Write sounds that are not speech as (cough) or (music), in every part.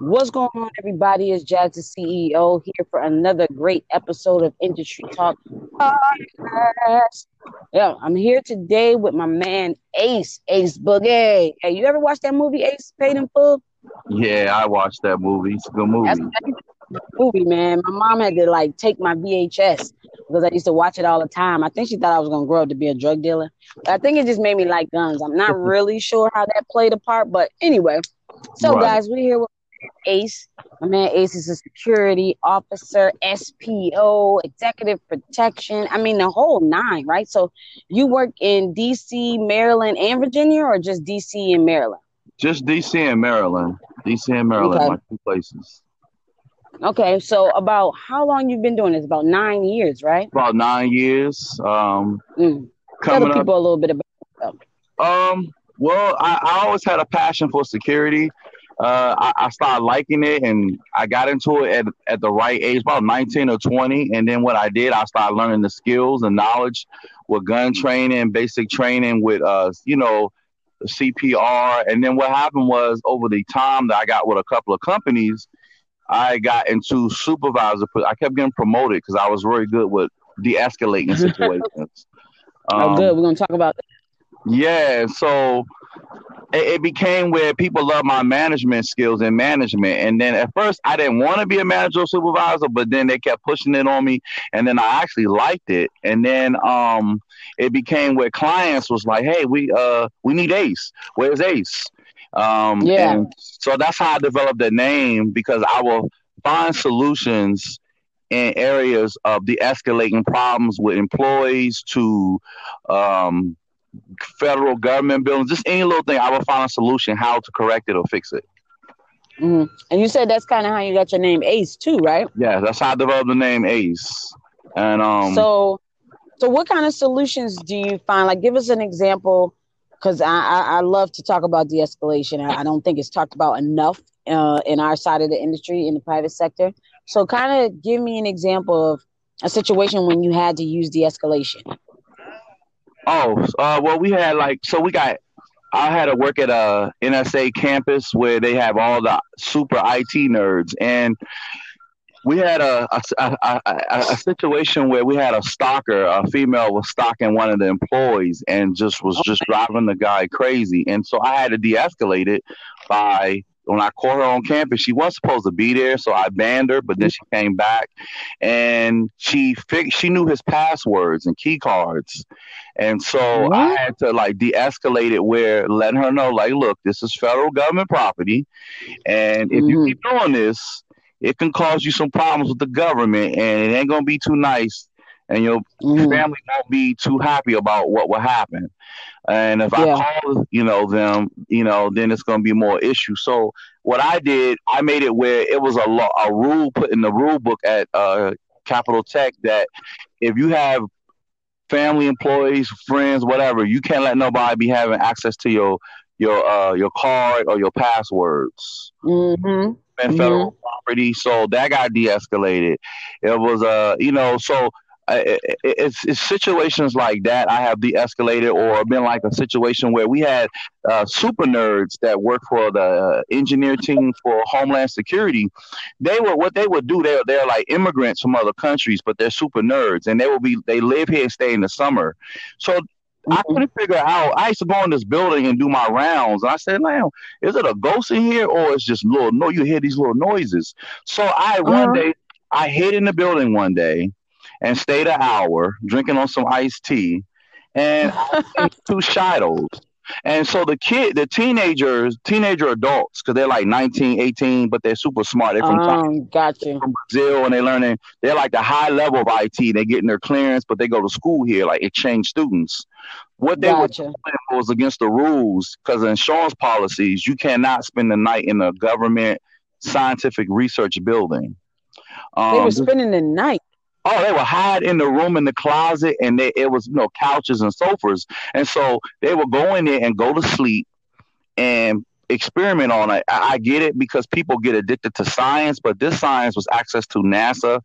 What's going on, everybody? It's Jazz, the CEO, here for another great episode of Industry Talk Podcast. Yeah, I'm here today with my man Ace, Ace Boogie. Hey, you ever watched that movie Ace Paid in Full? Yeah, I watched that movie. It's a good movie. That's, that's movie, man. My mom had to like take my VHS because I used to watch it all the time. I think she thought I was gonna grow up to be a drug dealer. I think it just made me like guns. I'm not (laughs) really sure how that played a part, but anyway. So, right. guys, we're here with Ace. My man Ace is a security officer, SPO, executive protection. I mean, the whole nine, right? So, you work in DC, Maryland, and Virginia, or just DC and Maryland? Just DC and Maryland. DC and Maryland, okay. my two places. Okay, so about how long you've been doing this? About nine years, right? About nine years. Um, mm. Tell the people up, a little bit about yourself. Um, well, I, I always had a passion for security. Uh, I, I, started liking it and I got into it at, at the right age, about 19 or 20. And then what I did, I started learning the skills and knowledge with gun training, basic training with, uh, you know, CPR. And then what happened was over the time that I got with a couple of companies, I got into supervisor. I kept getting promoted because I was very good with de-escalating (laughs) situations. Um, oh, good. We're gonna talk about that. Yeah. So it, it, became where people love my management skills and management. And then at first, I didn't want to be a manager or supervisor, but then they kept pushing it on me, and then I actually liked it. And then um, it became where clients was like, "Hey, we uh we need Ace. Where's Ace?" Um, yeah. so that's how I developed the name because I will find solutions in areas of de-escalating problems with employees to um, federal government buildings, just any little thing. I will find a solution how to correct it or fix it. Mm-hmm. And you said that's kind of how you got your name Ace too, right? Yeah, that's how I developed the name Ace. And um, so, so what kind of solutions do you find? Like, give us an example because I, I, I, love to talk about de-escalation. I, I don't think it's talked about enough uh, in our side of the industry in the private sector. So, kind of give me an example of a situation when you had to use de-escalation. Oh, uh, well, we had like so we got. I had to work at a NSA campus where they have all the super IT nerds, and we had a a, a, a, a, situation where we had a stalker, a female was stalking one of the employees and just was just driving the guy crazy. And so I had to de-escalate it by when I caught her on campus, she was supposed to be there, so I banned her. But then she came back, and she fig- she knew his passwords and key cards, and so what? I had to like de-escalate it, where letting her know, like, look, this is federal government property, and if mm-hmm. you keep doing this, it can cause you some problems with the government, and it ain't gonna be too nice, and your mm. family won't be too happy about what will happen. And if yeah. I call, you know, them, you know, then it's gonna be more issue. So what I did, I made it where it was a law, a rule put in the rule book at uh, Capitol Tech that if you have family, employees, friends, whatever, you can't let nobody be having access to your your uh, your card or your passwords. Mm-hmm and federal mm-hmm. property. So that got de-escalated. It was uh, you know, so uh, it's, it's situations like that I have de-escalated or been like a situation where we had uh, super nerds that work for the engineer team for Homeland Security. They were what they would do. They're they're like immigrants from other countries, but they're super nerds, and they will be they live here and stay in the summer. So I mm-hmm. couldn't figure out. I used to go in this building and do my rounds, and I said, "Man, is it a ghost in here, or it's just little? No, you hear these little noises." So I uh-huh. one day I hid in the building one day and stayed an hour drinking on some iced tea, and (laughs) two shadows. And so the kid, the teenagers, teenager adults, because they're like 19, 18, but they're super smart. They're from, um, gotcha. from Brazil and they're learning, they're like the high level of IT. They're getting their clearance, but they go to school here, like exchange students. What they gotcha. were doing was against the rules because insurance policies. You cannot spend the night in a government scientific research building. Um, they were spending the night. Oh, they would hide in the room in the closet, and they, it was you know couches and sofas, and so they would go in there and go to sleep and experiment on it. I, I get it because people get addicted to science, but this science was access to NASA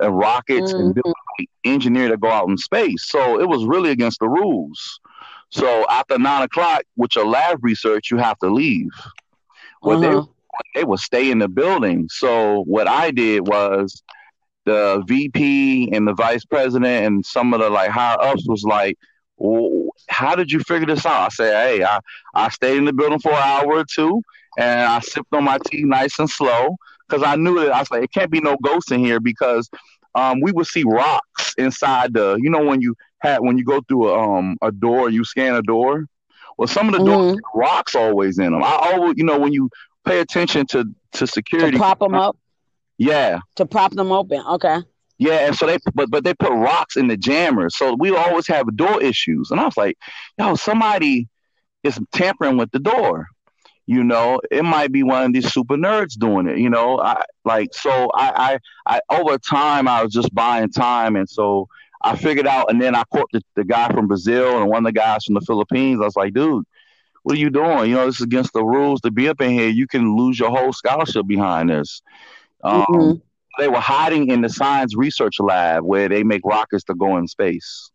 and rockets mm-hmm. and engineer to go out in space. So it was really against the rules. So after nine o'clock with your lab research, you have to leave. What uh-huh. they they would stay in the building. So what I did was the VP and the vice president and some of the like higher ups was like, well, "How did you figure this out?" I said, "Hey, I I stayed in the building for an hour or two, and I sipped on my tea nice and slow because I knew that I was like, it can't be no ghosts in here because um, we would see rocks inside the, you know, when you had when you go through a um a door, you scan a door. Well, some of the doors mm-hmm. rocks always in them. I always, you know, when you pay attention to to security, to prop them up. Yeah. To prop them open. Okay. Yeah, and so they but but they put rocks in the jammers, so we always have door issues. And I was like, yo, somebody is tampering with the door. You know, it might be one of these super nerds doing it. You know, I like so I I, I over time I was just buying time, and so I figured out, and then I caught the, the guy from Brazil and one of the guys from the Philippines. I was like, dude, what are you doing? You know, this is against the rules to be up in here. You can lose your whole scholarship behind this. Um, mm-hmm. They were hiding in the science research lab where they make rockets to go in space.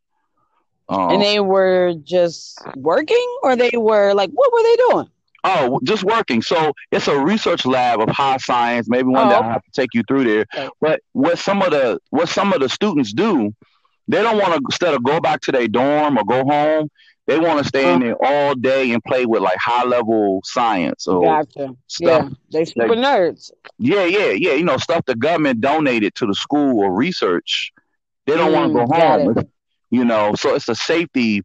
Um, and they were just working, or they were like, what were they doing? Oh, just working. So it's a research lab of high science. Maybe one oh, day I'll have to take you through there. Okay. But what some of the what some of the students do, they don't want to instead of go back to their dorm or go home. They want to stay in there all day and play with like high level science or gotcha. stuff. Yeah, they super nerds. Yeah, yeah, yeah. You know, stuff the government donated to the school or research. They don't mm, want to go home. (laughs) You know, so it's a safety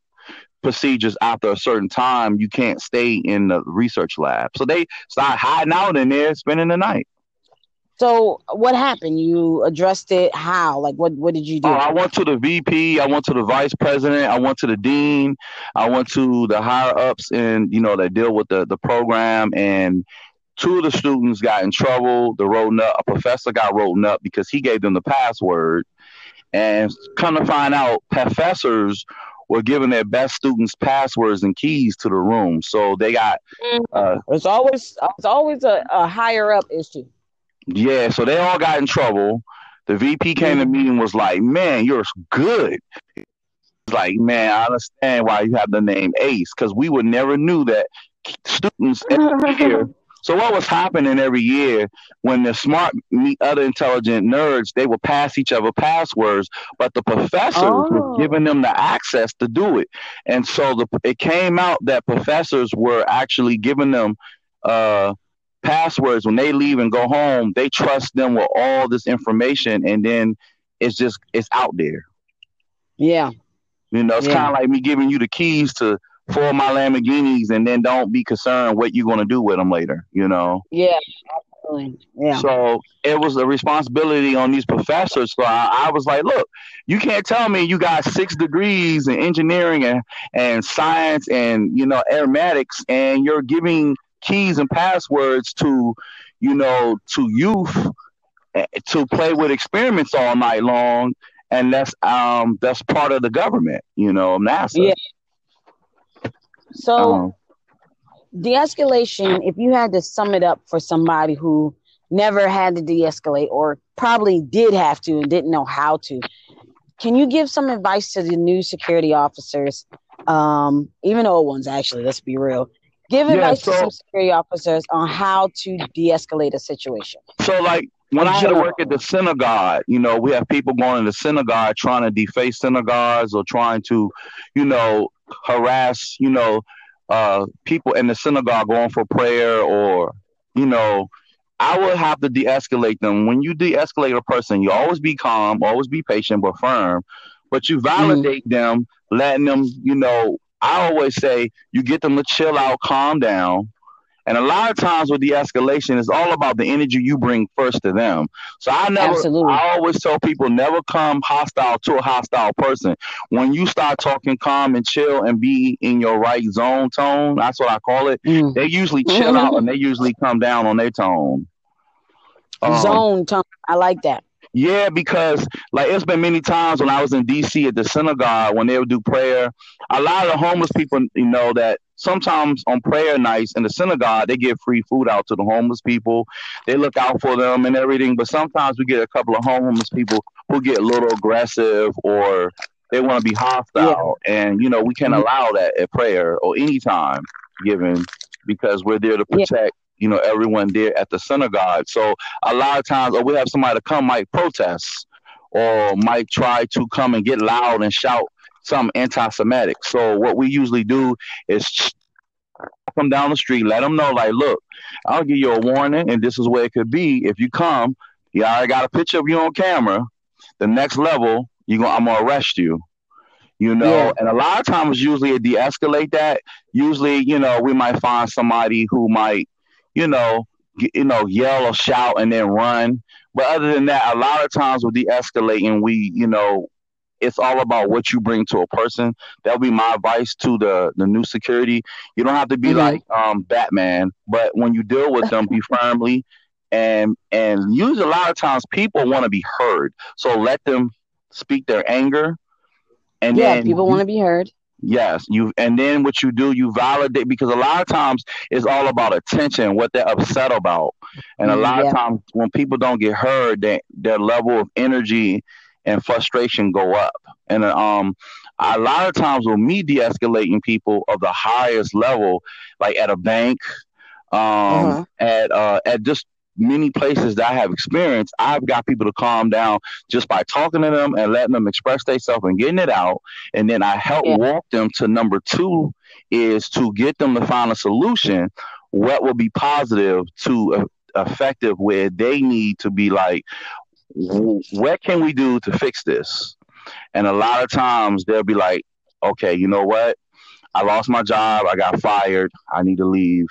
procedures after a certain time. You can't stay in the research lab. So they start hiding out in there, spending the night. So what happened? You addressed it how? Like what what did you do? Oh, I went to the VP, I went to the vice president, I went to the dean, I went to the higher ups and you know that deal with the, the program and two of the students got in trouble. The rolled up a professor got rolled up because he gave them the password. And come to find out, professors were giving their best students passwords and keys to the room. So they got. Mm. Uh, it's always it's always a, a higher up issue. Yeah, so they all got in trouble. The VP came to mm-hmm. me and was like, "Man, you're good." It's like, man, I understand why you have the name Ace because we would never knew that students (laughs) here So what was happening every year when the smart meet other intelligent nerds, they would pass each other passwords, but the professors oh. were giving them the access to do it. And so the, it came out that professors were actually giving them uh, passwords when they leave and go home. They trust them with all this information, and then it's just it's out there. Yeah. You know, it's yeah. kind of like me giving you the keys to for my Lamborghinis and then don't be concerned what you're going to do with them later, you know? Yeah. Absolutely. Yeah. So it was a responsibility on these professors. So I, I, was like, look, you can't tell me you got six degrees in engineering and, and science and, you know, aeromatics and you're giving keys and passwords to, you know, to youth eh, to play with experiments all night long. And that's um that's part of the government, you know, NASA. Yeah. So, um, de escalation, if you had to sum it up for somebody who never had to de escalate or probably did have to and didn't know how to, can you give some advice to the new security officers, um, even old ones, actually? Let's be real. Give advice so, to some security officers on how to de escalate a situation. So, like, when I had to work at the synagogue, you know, we have people going to the synagogue trying to deface synagogues or trying to, you know, harass, you know, uh, people in the synagogue going for prayer or, you know, I would have to de-escalate them. When you de-escalate a person, you always be calm, always be patient but firm, but you validate mm. them, letting them, you know, I always say you get them to chill out, calm down, and a lot of times with the escalation, it's all about the energy you bring first to them. So I never, Absolutely. I always tell people never come hostile to a hostile person. When you start talking calm and chill and be in your right zone tone, that's what I call it. Mm. They usually chill mm-hmm. out and they usually come down on their tone. Um, zone tone. I like that. Yeah, because like it's been many times when I was in DC at the synagogue when they would do prayer. A lot of the homeless people, you know, that sometimes on prayer nights in the synagogue they give free food out to the homeless people. They look out for them and everything. But sometimes we get a couple of homeless people who get a little aggressive or they want to be hostile, yeah. and you know we can't mm-hmm. allow that at prayer or any time given because we're there to protect you know everyone there at the synagogue. So a lot of times, or we have somebody to come might protest or might try to come and get loud and shout some anti-Semitic. So what we usually do is come down the street, let them know, like, look, I'll give you a warning, and this is where it could be. If you come, you already got a picture of you on camera. The next level, you go, I'm gonna arrest you. You know, yeah. and a lot of times, usually it de-escalate that. Usually, you know, we might find somebody who might, you know, you know, yell or shout and then run. But other than that, a lot of times with de-escalating, we, you know, it's all about what you bring to a person. That'll be my advice to the the new security. You don't have to be mm-hmm. like um, Batman, but when you deal with them, be firmly and and use a lot of times people want to be heard. So let them speak their anger. And yeah, people want to be heard. Yes, you and then what you do, you validate because a lot of times it's all about attention, what they're upset about, and a mm, lot yeah. of times when people don't get heard, they, their level of energy and frustration go up. And um, a lot of times with me de-escalating people of the highest level, like at a bank, um, uh-huh. at uh, at just many places that I have experienced, I've got people to calm down just by talking to them and letting them express themselves and getting it out. And then I help yeah. walk them to number two is to get them to find a solution. What will be positive to uh, effective where they need to be like, what can we do to fix this? And a lot of times they'll be like, okay, you know what? I lost my job. I got fired. I need to leave.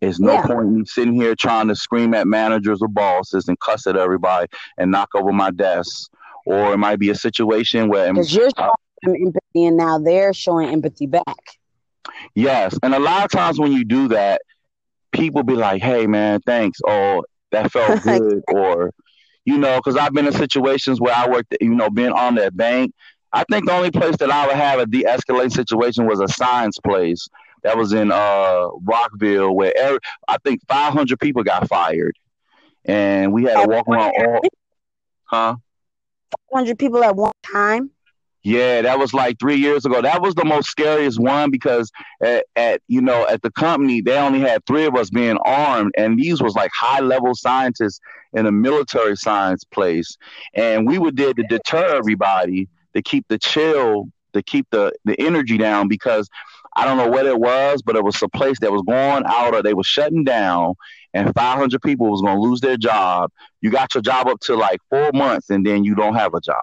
There's no yeah. point in me sitting here trying to scream at managers or bosses and cuss at everybody and knock over my desk. Or it might be a situation where because you're showing uh, empathy and now they're showing empathy back. Yes, and a lot of times when you do that, people be like, "Hey, man, thanks," or "That felt (laughs) good," or you know, because I've been in situations where I worked, you know, being on that bank. I think the only place that I would have a de-escalate situation was a science place that was in uh, Rockville, where every, I think 500 people got fired, and we had to walk around all, huh? 500 people at one time. Yeah, that was like three years ago. That was the most scariest one because at, at, you know at the company they only had three of us being armed, and these was like high level scientists in a military science place, and we were there to deter everybody to keep the chill, to keep the the energy down because I don't know what it was, but it was a place that was going out or they were shutting down and 500 people was going to lose their job. You got your job up to like four months and then you don't have a job.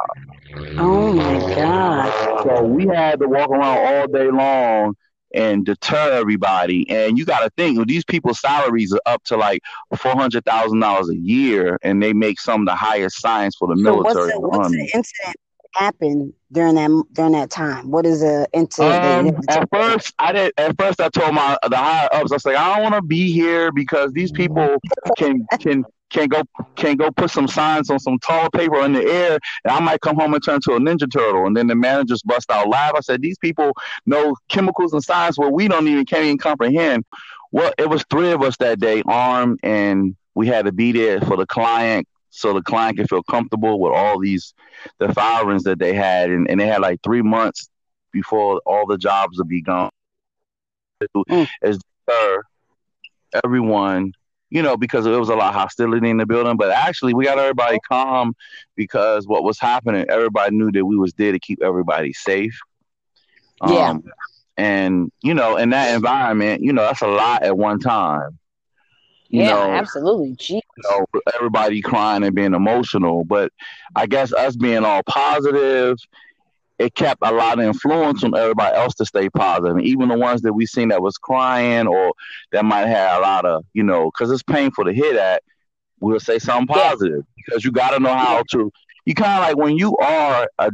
Oh my God. So we had to walk around all day long and deter everybody. And you got to think, these people's salaries are up to like four hundred thousand dollars a year, and they make some of the highest signs for the so military. What's, the, what's the incident happened during that during that time? What is the incident? Um, at first, I did. At first, I told my the higher ups, I was like, I don't want to be here because these people can can can go can go put some signs on some tall paper in the air, and I might come home and turn to a ninja turtle. And then the managers bust out live. I said, these people know chemicals and science where we don't even can't even comprehend. Well, it was three of us that day, armed, and we had to be there for the client so the client can feel comfortable with all these the firings that they had and, and they had like three months before all the jobs would be gone. Mm. as everyone you know because there was a lot of hostility in the building but actually we got everybody calm because what was happening everybody knew that we was there to keep everybody safe. Yeah. Um, and you know in that environment you know that's a lot at one time you yeah, know, absolutely. Jeez. You know, everybody crying and being emotional, but I guess us being all positive, it kept a lot of influence on everybody else to stay positive. And even the ones that we seen that was crying or that might have a lot of, you know, because it's painful to hear that, we'll say something positive yeah. because you got to know how to. You kind of like when you are a,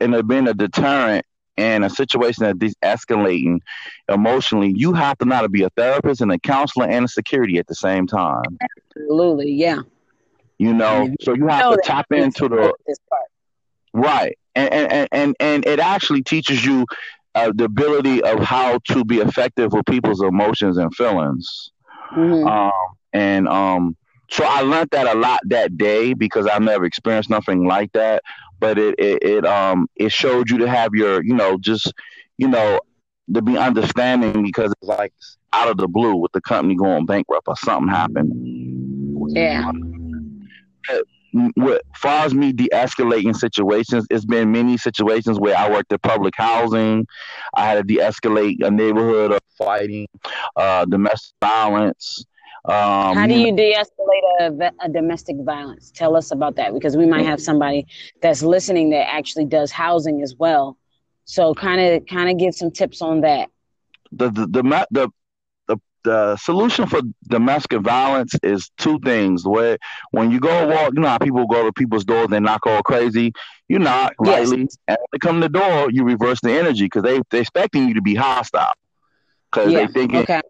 and being a deterrent in a situation that is escalating emotionally, you have to not be a therapist and a counselor and a security at the same time. Absolutely, yeah. You know, so you have to tap into the right, and and and and it actually teaches you uh, the ability of how to be effective with people's emotions and feelings. Mm-hmm. Um, and um, so I learned that a lot that day because I've never experienced nothing like that but it, it, it um it showed you to have your you know just you know to be understanding because it's like out of the blue with the company going bankrupt or something happened. Yeah. What far as me de-escalating situations, it's been many situations where I worked at public housing. I had to de-escalate a neighborhood of fighting, uh, domestic violence. Um, How do you de-escalate a, a, domestic violence? Tell us about that because we might have somebody that's listening that actually does housing as well. So kind of kind of give some tips on that. The the the, the the solution for domestic violence is two things. Where when you go walk, you know how people go to people's doors, they knock all crazy. You knock yes. lightly, and when they come to the door, you reverse the energy because they they're expecting you to be hostile because yeah. they thinking okay.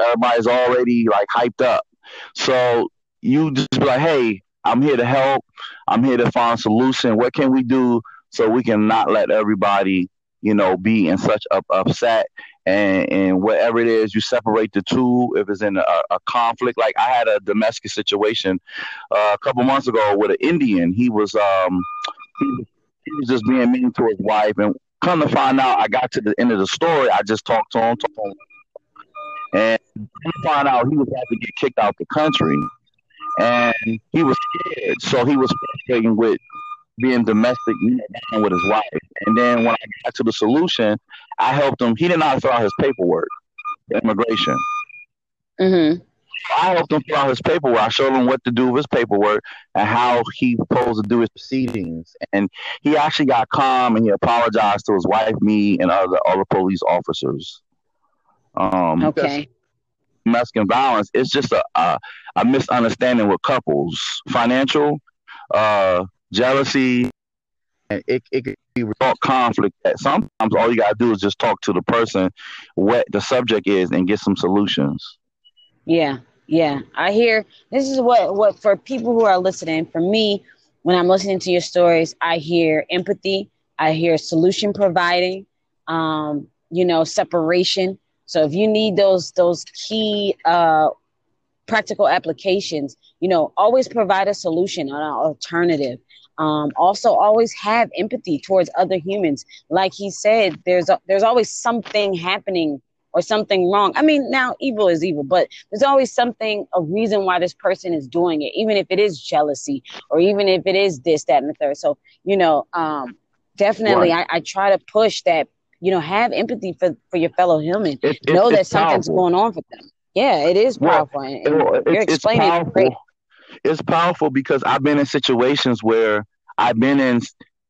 Everybody's already like hyped up. So you just be like, hey, I'm here to help. I'm here to find a solution. What can we do so we can not let everybody, you know, be in such up, upset and and whatever it is, you separate the two. If it's in a, a conflict, like I had a domestic situation uh, a couple months ago with an Indian. He was um he, he was just being mean to his wife, and come to find out, I got to the end of the story. I just talked to him, talked to him and find out he was about to get kicked out the country, and he was scared, so he was frustrating with being domestic with his wife. And then when I got to the solution, I helped him. He didn't know fill out his paperwork, immigration. Mm-hmm. I helped him fill out his paperwork. I showed him what to do with his paperwork and how he supposed to do his proceedings. And he actually got calm and he apologized to his wife, me, and other other police officers. Um, okay. Domestic violence it's just a, a, a misunderstanding with couples, financial, uh, jealousy, and it, it could be result conflict. That sometimes all you gotta do is just talk to the person, what the subject is, and get some solutions. Yeah, yeah. I hear this is what what for people who are listening. For me, when I'm listening to your stories, I hear empathy. I hear solution providing. Um, you know, separation. So if you need those those key uh, practical applications, you know, always provide a solution, or an alternative. Um, also, always have empathy towards other humans. Like he said, there's a, there's always something happening or something wrong. I mean, now evil is evil, but there's always something, a reason why this person is doing it, even if it is jealousy or even if it is this, that, and the third. So, you know, um, definitely, right. I, I try to push that. You know, have empathy for for your fellow human. It, it, know that something's powerful. going on for them. Yeah, it is powerful. Well, and, and you're explaining it's powerful. It's powerful because I've been in situations where I've been in,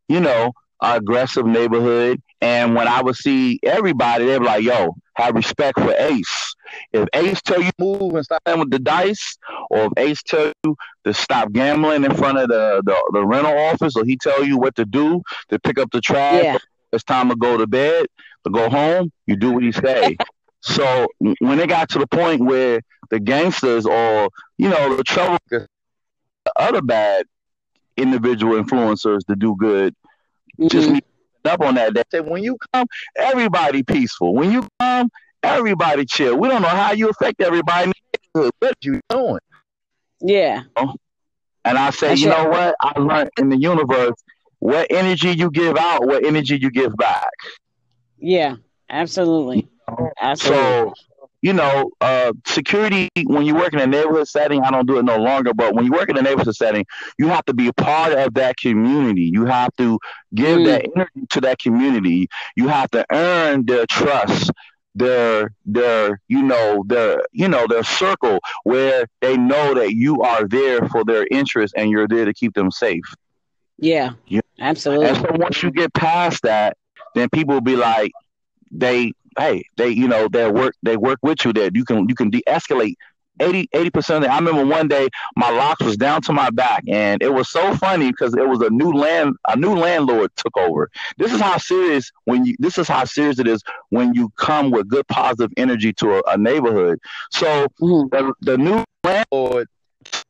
you know, aggressive neighborhood. And when I would see everybody, they'd be like, yo, have respect for Ace. If Ace tell you move and stop playing with the dice, or if Ace tell you to stop gambling in front of the, the, the rental office, or he tell you what to do to pick up the trash, yeah. It's time to go to bed, to go home, you do what he say. (laughs) so when it got to the point where the gangsters or, you know, the trouble, the other bad individual influencers to do good. Mm-hmm. Just up on that. They say when you come, everybody peaceful. When you come, everybody chill. We don't know how you affect everybody. What you doing? Yeah. And I say, you know what? I learned in the universe, what energy you give out, what energy you give back. Yeah, absolutely. Absolutely. So you know, uh, security, when you work in a neighborhood setting, I don't do it no longer, but when you work in a neighborhood setting, you have to be a part of that community. You have to give mm. that energy to that community. You have to earn their trust, their, their, you know, their, you know, their circle where they know that you are there for their interest and you're there to keep them safe. Yeah, you, absolutely. And so once you get past that, then people will be like, they hey, they you know they work they work with you that you can you can de-escalate 80 percent. I remember one day my locks was down to my back, and it was so funny because it was a new land a new landlord took over. This is how serious when you this is how serious it is when you come with good positive energy to a, a neighborhood. So mm-hmm. the, the new landlord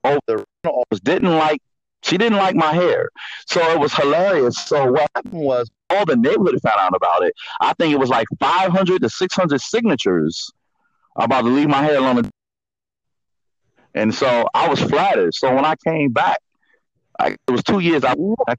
over the office didn't like she didn't like my hair. So it was hilarious. So what happened was all the neighborhood found out about it. I think it was like 500 to 600 signatures about to leave my hair alone. And so I was flattered. So when I came back, I, it was two years. I, I,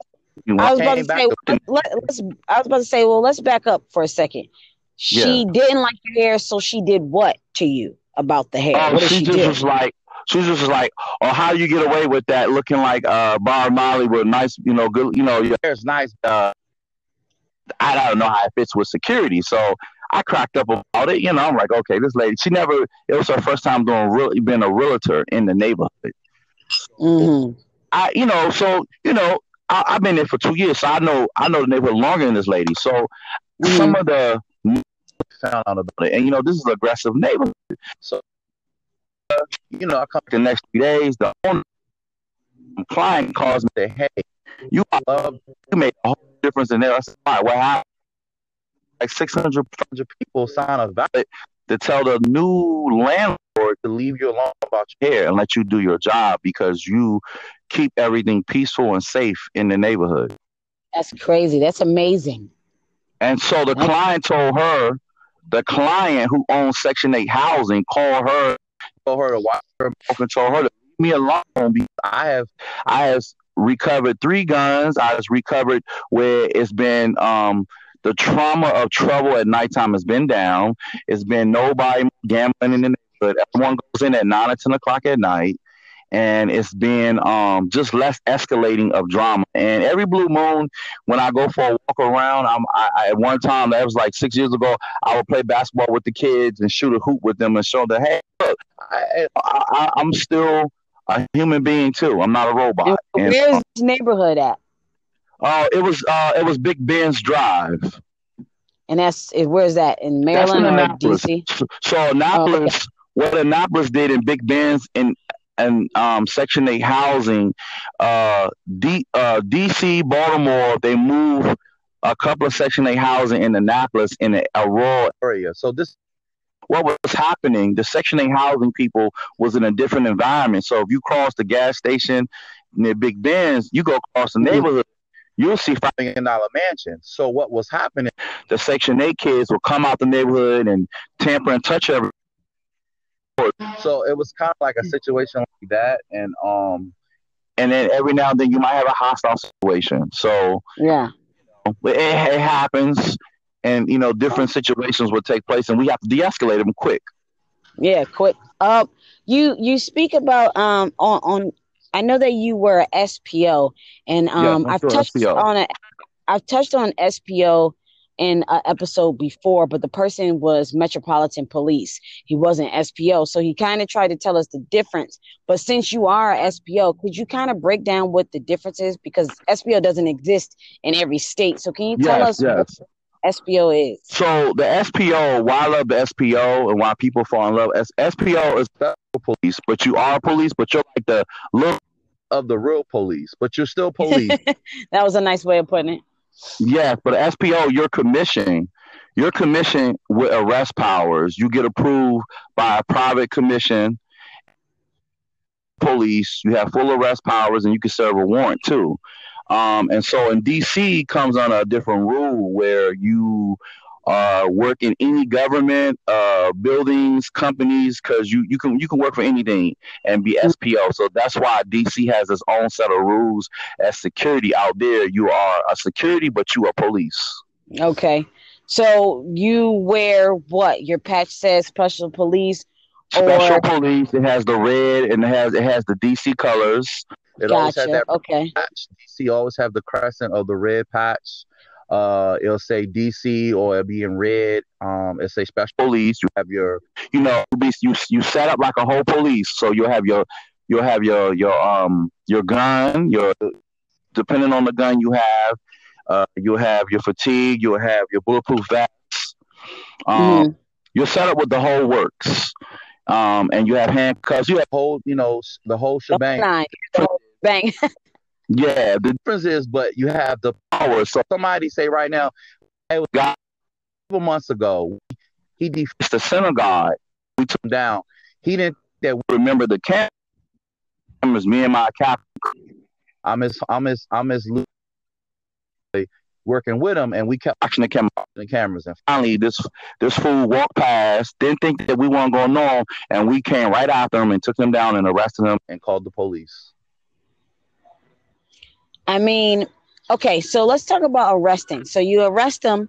I was about to say, let, us I was about to say, well, let's back up for a second. She yeah. didn't like your hair, so she did what to you about the hair? Oh, she, she, just was like, she was just like, "Oh, how you get away with that? Looking like uh, Bob Marley with nice, you know, good, you know, your hair's nice." Uh, I don't know how it fits with security, so I cracked up about it. You know, I'm like, okay, this lady, she never. It was her first time doing really being a realtor in the neighborhood. Mm-hmm. I, you know, so you know, I, have been there for two years, so I know I know the neighborhood longer than this lady. So mm-hmm. some of the found out about it, and you know, this is an aggressive neighborhood. So you know, I come the next few days. The owner, client calls me, say, "Hey, you love, you made a whole difference in there." I said, "Why? What happened?" Like 600, 500 people sign a ballot to tell the new landlord to leave you alone about your hair and let you do your job because you keep everything peaceful and safe in the neighborhood. That's crazy. That's amazing. And so the client told her, the client who owns Section 8 housing called her, told her to watch her control her to leave me alone because I have I have recovered three guns. I have recovered where it's been um the trauma of trouble at nighttime has been down. It's been nobody gambling in the neighborhood. Everyone goes in at nine or ten o'clock at night and it's been um, just less escalating of drama. And every blue moon, when I go for a walk around, I'm I, I, at one time that was like six years ago. I would play basketball with the kids and shoot a hoop with them and show them, hey, look, I, I, I'm still a human being too. I'm not a robot. And, where's the neighborhood at? Uh, it was uh, it was Big Ben's Drive. And that's where's that in Maryland or DC? So, so Annapolis, oh, okay. what Annapolis did in Big Ben's in and um, Section 8 housing, uh, D, uh, DC, Baltimore, they move a couple of Section 8 housing in Annapolis in a, a rural area. So this what was happening, the Section 8 housing people was in a different environment. So if you cross the gas station near Big Ben's, you go across the mm-hmm. neighborhood, you'll see five million dollar mansions. So what was happening, the Section 8 kids will come out the neighborhood and tamper and touch everything so it was kind of like a situation like that, and um, and then every now and then you might have a hostile situation. So yeah, you know, it, it happens, and you know different situations will take place, and we have to de-escalate them quick. Yeah, quick. Uh, you you speak about um on on. I know that you were a SPO, and um, I've touched SPO. on it. I've touched on SPO in an episode before, but the person was Metropolitan Police. He wasn't SPO. So he kind of tried to tell us the difference. But since you are SPO, could you kind of break down what the difference is? Because SPO doesn't exist in every state. So can you tell yes, us yes. SPO is? So the SPO, why I love the SPO and why people fall in love, S- SPO is police, but you are police, but you're like the look of the real police, but you're still (laughs) police. that was a nice way of putting it. Yes, but SPO, your commission, your commission with arrest powers, you get approved by a private commission, police. You have full arrest powers, and you can serve a warrant too. Um, and so in DC comes on a different rule where you uh, work in any government, uh, buildings, companies, because you, you can you can work for anything and be SPO. So that's why DC has its own set of rules as security out there. You are a security, but you are police. Okay, so you wear what? Your patch says special police. Special police. It has the red and it has it has the DC colors. It gotcha. always has that okay. Patch. DC always have the crescent of the red patch. Uh, it'll say DC or it'll be in red. Um, it'll say special police. You have your, you know, you you set up like a whole police. So you'll have your you'll have your your um your gun. Your depending on the gun you have, uh, you'll have your fatigue. You'll have your bulletproof vests. Um, mm-hmm. you're set up with the whole works. Um, and you have handcuffs. You have whole, you know, the whole shebang. Bang. (laughs) Yeah, the difference is, but you have the power. So somebody say right now, hey, God, a couple months ago, he defaced the synagogue. We took him down. He didn't that we remember the cameras. Me and my captain. I'm his. I'm his. I'm his. Working with him, and we kept watching the, cam- the cameras. And finally, this this fool walked past, didn't think that we weren't going him, and we came right after him and took him down and arrested him and called the police. I mean, okay, so let's talk about arresting. So you arrest them.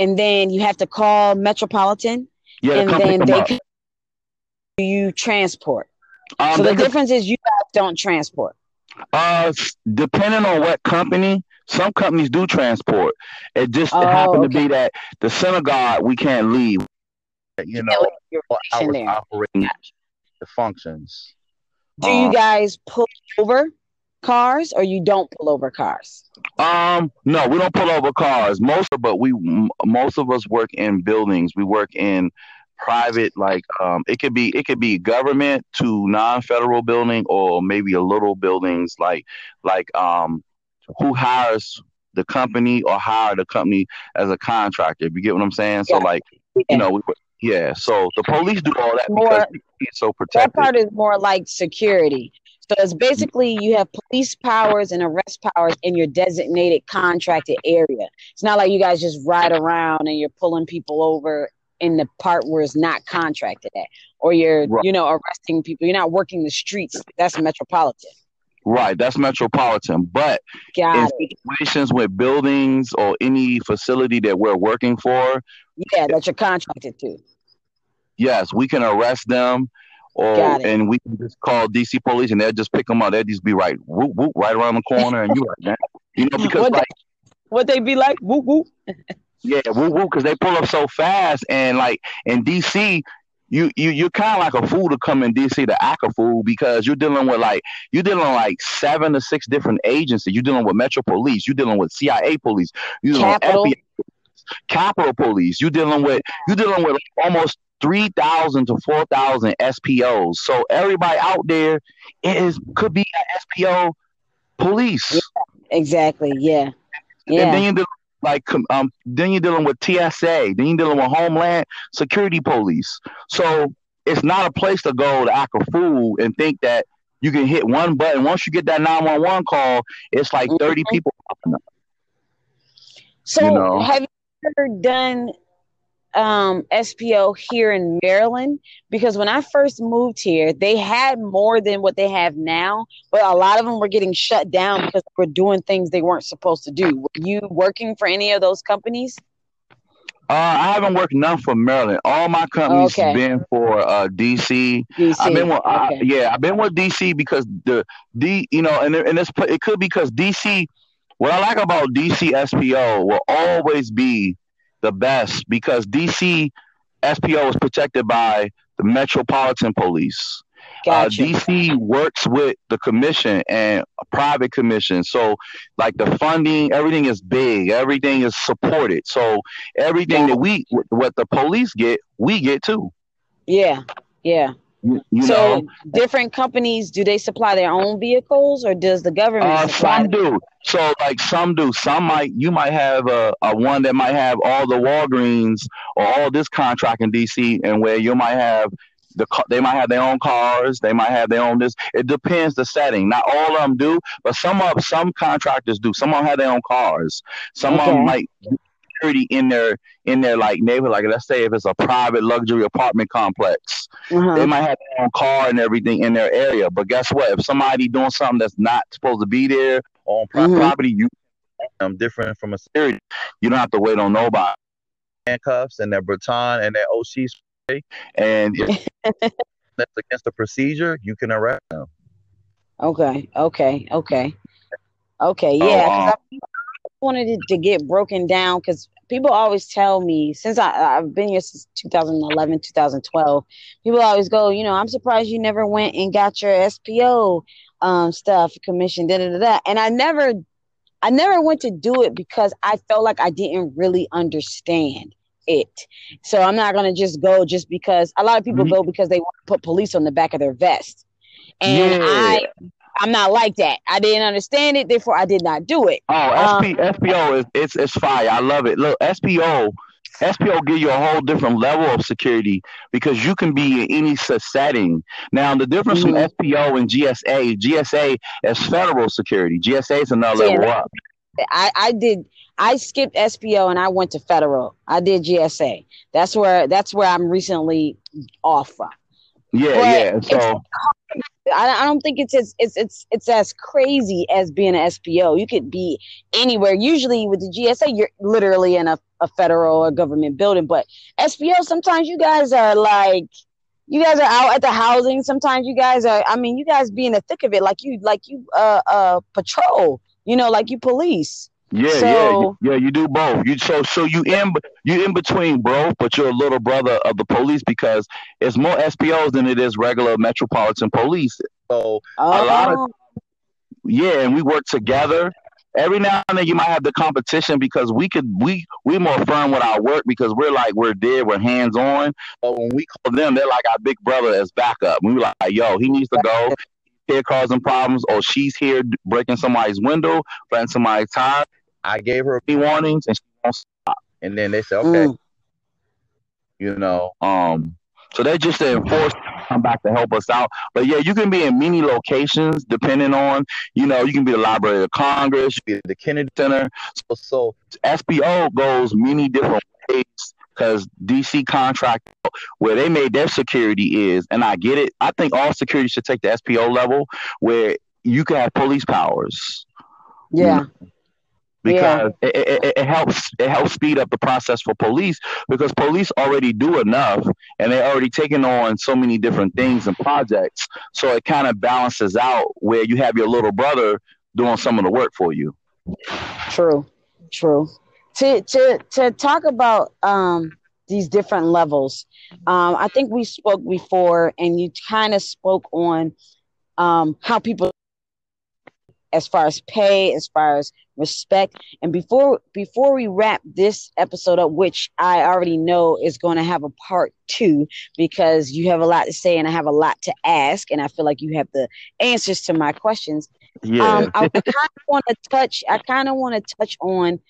and then you have to call Metropolitan, Yeah, and then they up. you transport. Um, so the difference is you guys don't transport. Uh, depending on what company, some companies do transport. It just Oh, happened to be that the synagogue we can't leave. You know, Your for station hours there. operating the functions. Do you Um, guys pull over cars or you don't pull over cars? Um, no, we don't pull over cars. Most, of, but we m- most of us work in buildings. We work in private, like um, it could be it could be government to non-federal building, or maybe a little buildings like like um, who hires the company or hire the company as a contractor. If you get what I'm saying? So like Yeah. you know, we, yeah. So the police do all that More- because it's so protected. That part is more like security. So it's basically you have police powers and arrest powers in your designated contracted area. It's not like you guys just ride around and you're pulling people over in the part where it's not contracted at, or you're Right. you know arresting people. You're not working the streets. That's metropolitan. Right, that's metropolitan. But Got in it. situations with buildings or any facility that we're working for, Yeah, that you're contracted to. yes, we can arrest them, Oh, or and we can just call DC police and they'll just pick them up. They'll just be right, whoop, whoop, right around the corner, and you like, man, you know, (laughs) because What like, What they be like? Woo woo. (laughs) yeah, whoop, whoop, because they pull up so fast, and like in DC. You you you're kind of like a fool to come in DC to act a fool because you're dealing with like you're dealing with like seven to six different agencies. You're dealing with Metro Police. You're dealing with CIA Police. You're dealing with Capitol. FBI Capitol Police. You're dealing with you're dealing with almost three thousand to four thousand SPOs. So everybody out there is could be an SPO police. Exactly. Yeah. And then Yeah. you deal like um then you're dealing with TSA. Then you're dealing with Homeland Security Police. So it's not a place to go to act a fool and think that you can hit one button. Once you get that 911 call, it's like 30 Mhm. people popping up. So you know. have you ever done um SPO here in Maryland? Because when I first moved here, they had more than what they have now, but a lot of them were getting shut down because they were doing things they weren't supposed to do. Were you working for any of those companies? Uh, I haven't worked none for Maryland. All my companies Okay. been for uh, DC. DC. I've been with, I, yeah, I've been with DC because the D, you know, and and it's it could be because DC. What I like about DC SPO will always be the best because DC SPO is protected by the Metropolitan Police. Gotcha. Uh, DC works with the commission and a private commission. So, like the funding, everything is big, everything is supported. So, everything that we, what the police get, we get too. yeah. Yeah. You, you so know, different companies do they supply their own vehicles or does the government uh, some them? do. So, like some do. Some might, you might have a, a one that might have all the Walgreens or all this contract in DC, and where you might have the they might have their own cars, they might have their own this. It depends the setting. Not all of them do, but some of some contractors do. Some of them have their own cars. Some of them might security in their in their like neighborhood. Like let's say if it's a private luxury apartment complex, Uh-huh. they might have their own car and everything in their area. But guess what? If somebody doing something that's not supposed to be there on Mhm. property, you um different from a security. You don't have to wait on nobody. Handcuffs and their baton and their OC spray, and (laughs) that's against the procedure, you can arrest them. Okay, okay, okay, okay. Oh, Yeah, uh, I wanted it to get broken down because people always tell me since I, I've been here since 2011, 2012. People always go, you know, I'm surprised you never went and got your SPO um, stuff commission, da da da da. And I never, I never went to do it because I felt like I didn't really understand it. So I'm not gonna just go just because a lot of people Mhm. go because they want to put police on the back of their vest. And Yeah. I I'm not like that. I didn't understand it, therefore I did not do it. Oh, Um, SPO is it's it's fire. I love it. Look, SPO, SPO give you a whole different level of security because you can be in any setting. Now, the difference from Mhm. SPO and GSA, GSA is federal security. GSA is another Yeah, level up. I, I did I skipped SPO and I went to federal. I did GSA. That's where that's where I'm recently off from. Yeah, But yeah. So I, I don't think it's as it's it's it's as crazy as being an SPO. You could be anywhere. Usually with the GSA, you're literally in a, a federal or government building, but SPO sometimes you guys are like you guys are out at the housing. Sometimes you guys are. I mean, you guys be in the thick of it, like you like you uh uh patrol. You know, like you police. Yeah, so, yeah, yeah. You do both. You so so you in you in between both, but you're a little brother of the police because it's more SPOs than it is regular metropolitan police. So oh. a lot of yeah, and we work together. Every now and then you might have the competition because we could we we more firm with our work because we're like we're there, we're hands on. But when we call them, they're like our big brother as backup. We were like, yo, he needs to go here causing problems, or she's here breaking somebody's window, flattening somebody's tire. I gave her a warnings and she won't stop. And then they said, okay, mm. you know, um, so they're just to enforce come back to help us out. But yeah, you can be in many locations depending on, you know, you can be the Library of Congress, you be the Kennedy Center. So, so SPO goes many different ways because DC contract where they made their security is, and I get it. I think all security should take the SPO level where you can have police powers. Yeah. You know? Because yeah. it, it, it, helps it helps speed up the process for police because police already do enough and they're already taking on so many different things and projects. So it kind of balances out where you have your little brother doing some of the work for you. True. True. To to to talk about um these different levels um i think we spoke before and you kind of spoke on um how people as far as pay, as far as respect. And before before we wrap this episode up, which I already know is going to have a part two because you have a lot to say and I have a lot to ask, and I feel like you have the answers to my questions. Yeah. Um, I (laughs) kind of want to touch. I kind of want to touch on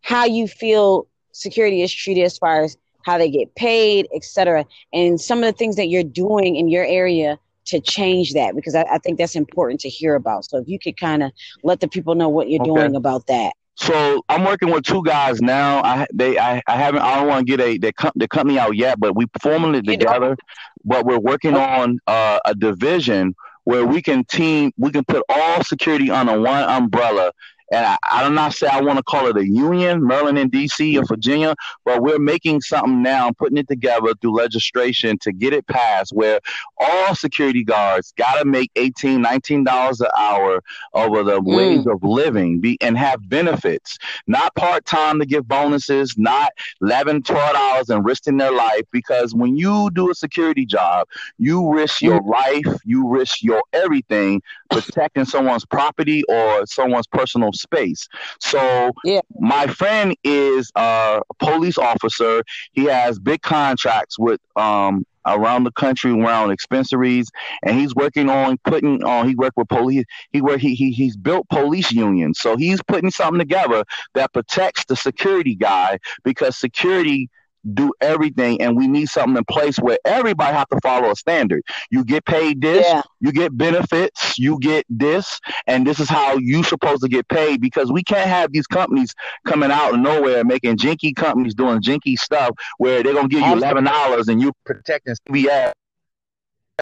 how you feel security is treated as far as how they get paid, etc., and some of the things that you're doing in your area to change that because I, I, think that's important to hear about. So if you could kind of let the people know what you're okay. doing about that. So I'm working with two guys now. I they I, I haven't I don't want to get a they the, the company out yet, but we it together. But we're working okay. on uh, a division where we can team we can put all security under one umbrella and I, I do not say I want to call it a union, Maryland and DC or Virginia, but we're making something now, putting it together through legislation to get it passed where all security guards got to make 18 $19 an hour over the mm. wage of living be, and have benefits, not part time to give bonuses, not 11 $12 and risking their life. Because when you do a security job, you risk your mm. life, you risk your everything protecting someone's property or someone's personal space. So yeah. my friend is a police officer. He has big contracts with um, around the country around dispensaries and he's working on putting on he worked with police he work he, he he's built police unions so he's putting something together that protects the security guy because security do everything and we need something in place where everybody have to follow a standard. You get paid this yeah. you get benefits you get this and this is how you supposed to get paid because we can't have these companies coming out of nowhere making jinky companies doing jinky stuff where they're gonna give you eleven dollars and you're protecting CVS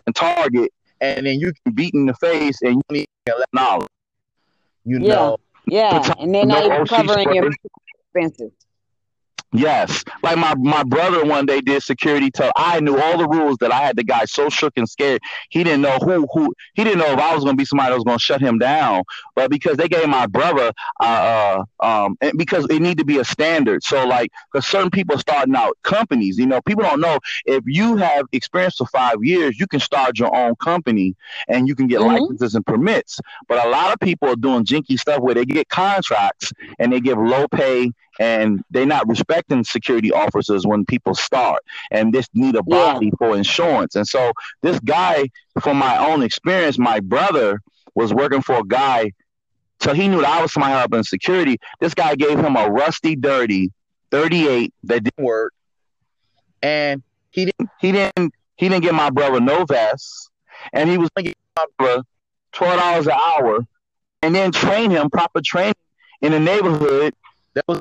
and Target and then you can beat in the face and you need eleven dollars. You yeah. know. Yeah and then now you're covering your expenses Yes, like my my brother one day did security till I knew all the rules that I had the guy so shook and scared he didn't know who who he didn't know if I was going to be somebody that was going to shut him down. But because they gave my brother, uh, uh um, because it need to be a standard. So like, because certain people starting out companies, you know, people don't know if you have experience for five years, you can start your own company and you can get mm-hmm. licenses and permits. But a lot of people are doing jinky stuff where they get contracts and they give low pay and they're not respecting security officers when people start and this need a body yeah. for insurance. And so this guy from my own experience my brother was working for a guy so he knew that i was my help in security. This guy gave him a rusty dirty 38 that didn't work. And he didn't he didn't he didn't get my brother no vest and he was thinking my brother $12 an hour and then train him proper training in the neighborhood that was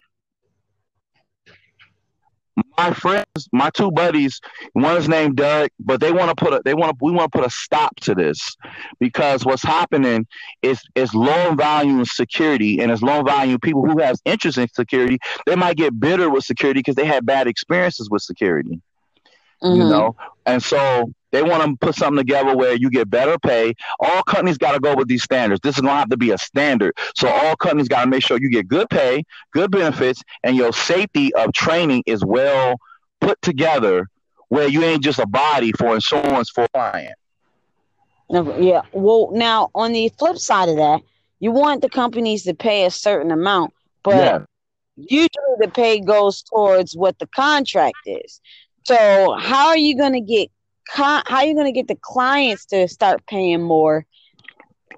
my friends, my two buddies, one is named Doug, but they want to put a they want to we want to put a stop to this because what's happening is is low value security and it's low value people who have interest in security, they might get bitter with security because they had bad experiences with security. Mm-hmm. You know, and so they want to put something together where you get better pay. All companies got to go with these standards. This is going to have to be a standard. So all companies got to make sure you get good pay, good benefits, and your safety of training is well put together where you ain't just a body for insurance for a client. Yeah. Well, now on the flip side of that, you want the companies to pay a certain amount, but yeah. usually the pay goes towards what the contract is. So how are you going to get how are you going to get the clients to start paying more?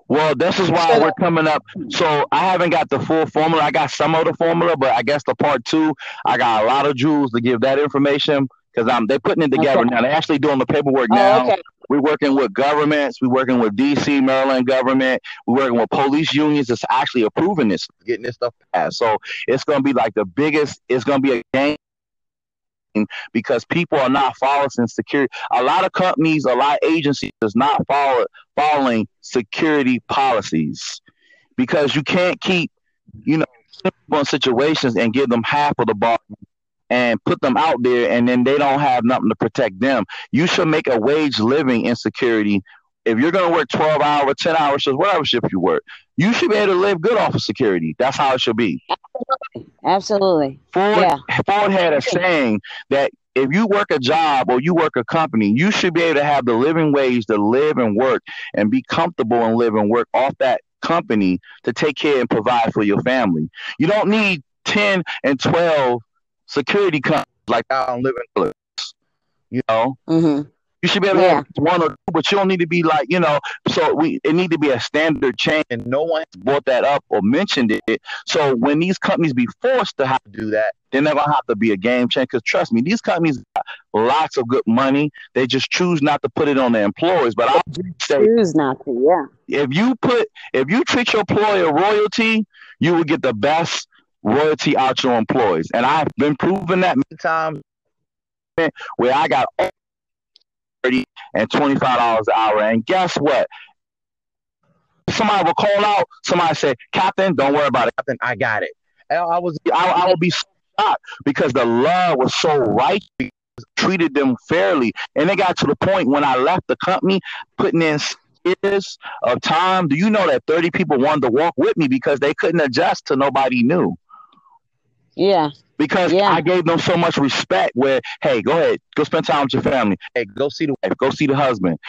Well, this is why we're coming up. So I haven't got the full formula. I got some of the formula, but I guess the part two, I got a lot of jewels to give that information because I'm they're putting it together okay. now. They're actually doing the paperwork oh, now. Okay. We're working with governments. We're working with DC, Maryland government. We're working with police unions that's actually approving this, getting this stuff passed. So it's going to be like the biggest. It's going to be a game because people are not following security. A lot of companies, a lot of agencies is not follow, following security policies because you can't keep, you know, in situations and give them half of the bar and put them out there and then they don't have nothing to protect them. You should make a wage living in security. If you're going to work 12 hours, 10 hours whatever shift you work, you should be able to live good off of security. That's how it should be. Absolutely. Ford, yeah. Ford had a saying that if you work a job or you work a company, you should be able to have the living wage to live and work and be comfortable and live and work off that company to take care and provide for your family. You don't need 10 and 12 security companies like on living you know? Mm-hmm. You should be able to yeah. have one or two, but you don't need to be like, you know, so we it need to be a standard chain and no one has brought that up or mentioned it. So when these companies be forced to have to do that, then they're gonna have to be a game changer. Because trust me, these companies got lots of good money. They just choose not to put it on their employees. But I say choose not to, yeah. If you put if you treat your employer royalty, you will get the best royalty out your employees. And I've been proven that many times where I got 30 and $25 an hour. And guess what? Somebody will call out, somebody say, Captain, don't worry about it. Captain, I got it. And I was I, I be shocked because the love was so right treated them fairly. And it got to the point when I left the company, putting in years of time. Do you know that 30 people wanted to walk with me because they couldn't adjust to nobody new? Yeah because yeah. I gave them so much respect. Where, hey, go ahead, go spend time with your family. Hey, go see the wife, go see the husband,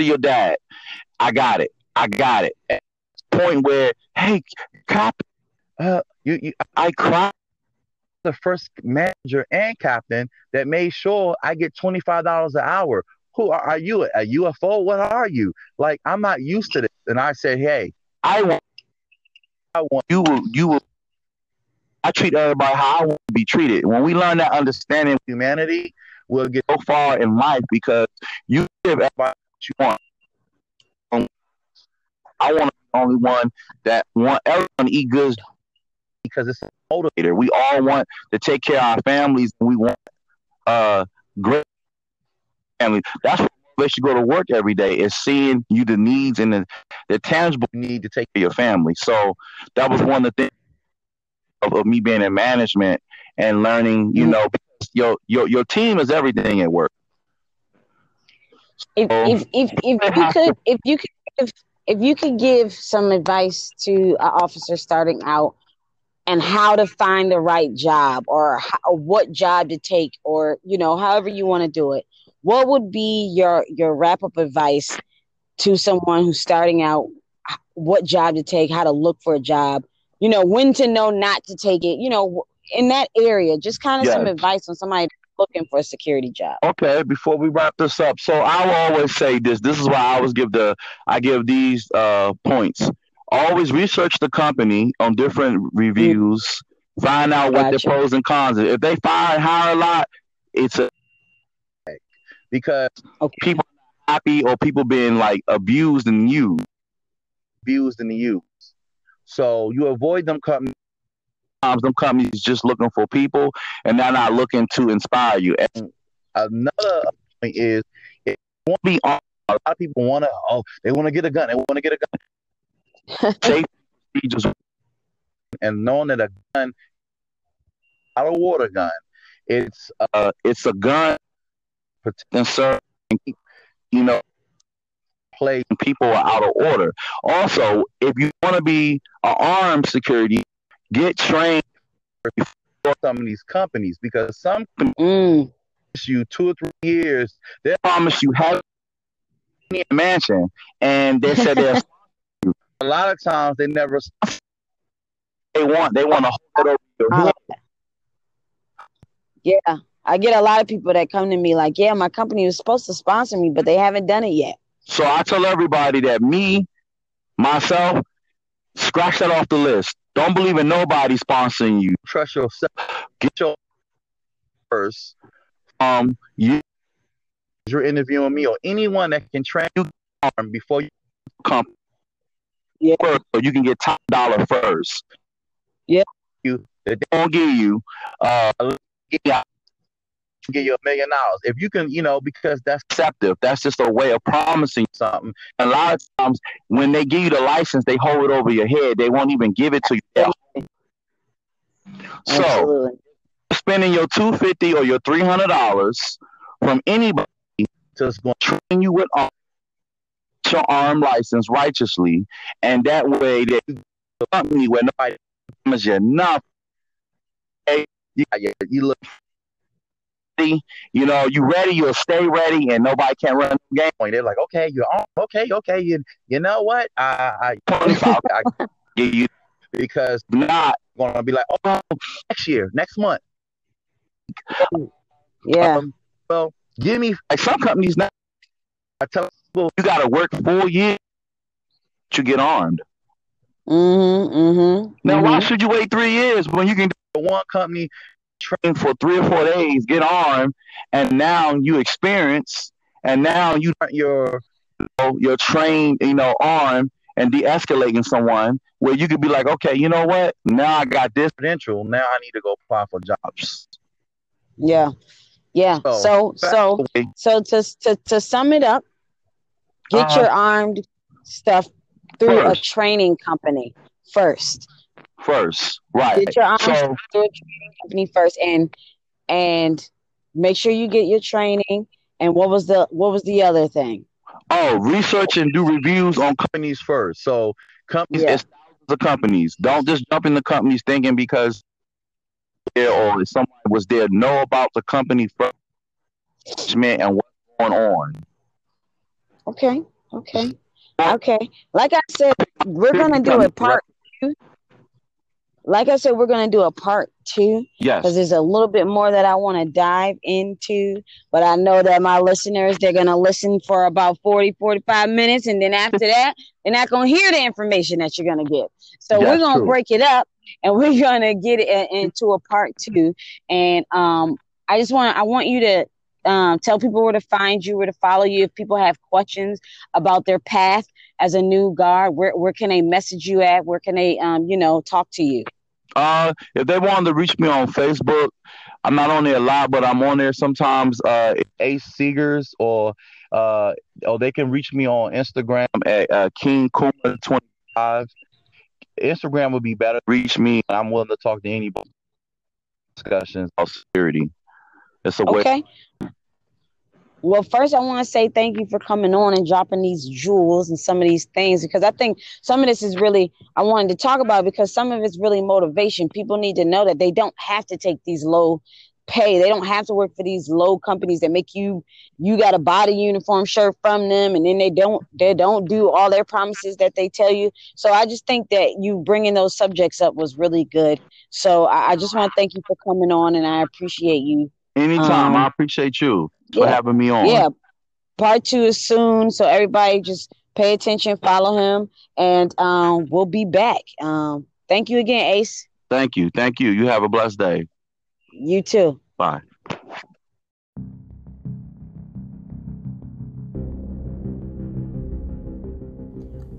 see your dad. I got it. I got it. At point where, hey, cop, uh, you, you, I cried. The first manager and captain that made sure I get twenty five dollars an hour. Who are, are you? A UFO? What are you? Like I'm not used to this. And I said, hey, I want, I want you. Will you will I treat everybody how I want to be treated. When we learn that understanding of humanity, we'll get so far in life because you give everybody what you want. I want to be the only one that want everyone to eat good because it's a motivator. We all want to take care of our families and we want uh great family. That's what makes you go to work every day is seeing you the needs and the, the tangible need to take care of your family. So that was one of the things of, of me being in management and learning, you mm-hmm. know, your your your team is everything at work. If, so, if, if, if you could if you could if, if you could give some advice to an officer starting out and how to find the right job or, how, or what job to take or you know however you want to do it what would be your your wrap up advice to someone who's starting out what job to take how to look for a job you know, when to know not to take it, you know, in that area, just kind of some advice on somebody looking for a security job. Okay, before we wrap this up, so I will always say this. This is why I always give the I give these uh, points. Always research the company on different reviews. Mm-hmm. Find out what gotcha. the pros and cons are. If they fire and hire a lot, it's a because okay. people happy or people being like abused and used, abused and used. So you avoid them coming times them companies just looking for people and they're not looking to inspire you. And another point is it won't be on. A lot of people want to. Oh, they want to get a gun. They want to get a gun. (laughs) Safety procedures and knowing that a gun, not a water gun, it's uh, it's a gun certain, you know, play people are out of order. Also, if you want to be an armed security, get trained for some of these companies because some mm. you two or three years, they promise you have a mansion, and they said they're (laughs) a lot of times they never they want. They want to hold it over your head. Yeah, I get a lot of people that come to me like, "Yeah, my company was supposed to sponsor me, but they haven't done it yet." So I tell everybody that me, myself, scratch that off the list. Don't believe in nobody sponsoring you. Trust yourself. Get your first. Um, you you're interviewing me or anyone that can train you before you come. Yeah. First, so you can get top dollar first. Yeah. You they won't give you uh give you a million dollars. If you can, you know, because that's deceptive. That's just a way of promising something. And a lot of times when they give you the license, they hold it over your head. They won't even give it to you. So spending your two fifty or your three hundred dollars from anybody just going to train you with your arm license righteously, and that way they company where nobody promise you nothing. Hey, yeah, you look ready, you know, you ready, you'll stay ready, and nobody can run the game. They're like, okay, you're on, okay, okay, you, you know what? I, I, I get (laughs) you because (laughs) not gonna be like, oh, next year, next month. Yeah. Um, well, give me like some companies now. I tell people you got to work four years to get armed. Mm-hmm, mm-hmm, now, mm-hmm. why should you wait three years when you can do one company train for three or four days, get armed, and now you experience, and now you you're you know, you're trained, you know, armed and de-escalating someone where you could be like, okay, you know what? Now I got this potential. Now I need to go apply for jobs. Yeah, yeah. So, so, so, so to to to sum it up, get uh, your armed stuff through first. a training company first. First, right? Get your arms so, training company first, and and make sure you get your training. And what was the what was the other thing? Oh, research and do reviews on companies first. So companies, yeah. thousands of companies. Don't just jump in the companies thinking because there or someone was there. Know about the company first and what's going on. Okay. Okay. Okay. Like I said, we're gonna do a part two. Like I said, we're gonna do a part two. Yes. Because there's a little bit more that I want to dive into. But I know that my listeners, they're gonna listen for about 40, 45 minutes, and then after that, (laughs) they're not gonna hear the information that you're gonna get. So we're gonna break it up and we're (laughs) gonna get it into a part two. And um I just want I want you to um, tell people where to find you, where to follow you. If people have questions about their path as a new guard, where where can they message you at? Where can they, um, you know, talk to you? Uh, if they want to reach me on Facebook, I'm not on there a lot, but I'm on there sometimes. Uh, Ace Seegers, or uh, or they can reach me on Instagram at uh, King Kuma 25. Instagram would be better. Reach me. I'm willing to talk to anybody. Discussions about security. It's a okay. Way- well, first, I want to say thank you for coming on and dropping these jewels and some of these things because I think some of this is really, I wanted to talk about because some of it's really motivation. People need to know that they don't have to take these low pay. They don't have to work for these low companies that make you, you got to buy the uniform shirt from them and then they don't, they don't do all their promises that they tell you. So I just think that you bringing those subjects up was really good. So I, I just want to thank you for coming on and I appreciate you Anytime. Um, I appreciate you for yeah, having me on. Yeah. Part two is soon. So everybody just pay attention, follow him, and um, we'll be back. Um, thank you again, Ace. Thank you. Thank you. You have a blessed day. You too. Bye.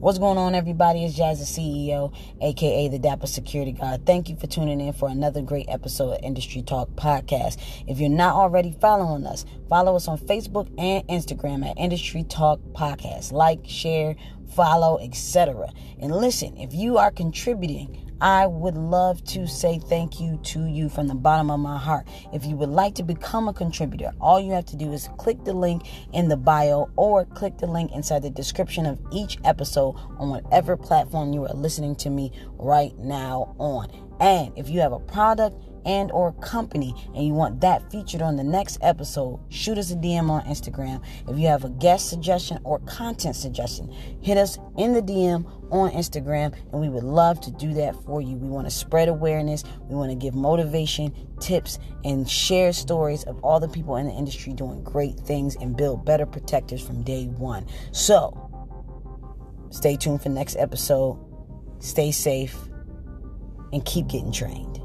What's going on, everybody? It's Jazz, the CEO, aka the Dapper Security Guard. Thank you for tuning in for another great episode of Industry Talk Podcast. If you're not already following us, follow us on Facebook and Instagram at Industry Talk Podcast. Like, share, follow, etc. And listen, if you are contributing, I would love to say thank you to you from the bottom of my heart. If you would like to become a contributor, all you have to do is click the link in the bio or click the link inside the description of each episode on whatever platform you are listening to me right now on. And if you have a product, and or company and you want that featured on the next episode, shoot us a DM on Instagram. If you have a guest suggestion or content suggestion, hit us in the DM on Instagram and we would love to do that for you. We want to spread awareness, we want to give motivation, tips and share stories of all the people in the industry doing great things and build better protectors from day 1. So, stay tuned for next episode. Stay safe and keep getting trained.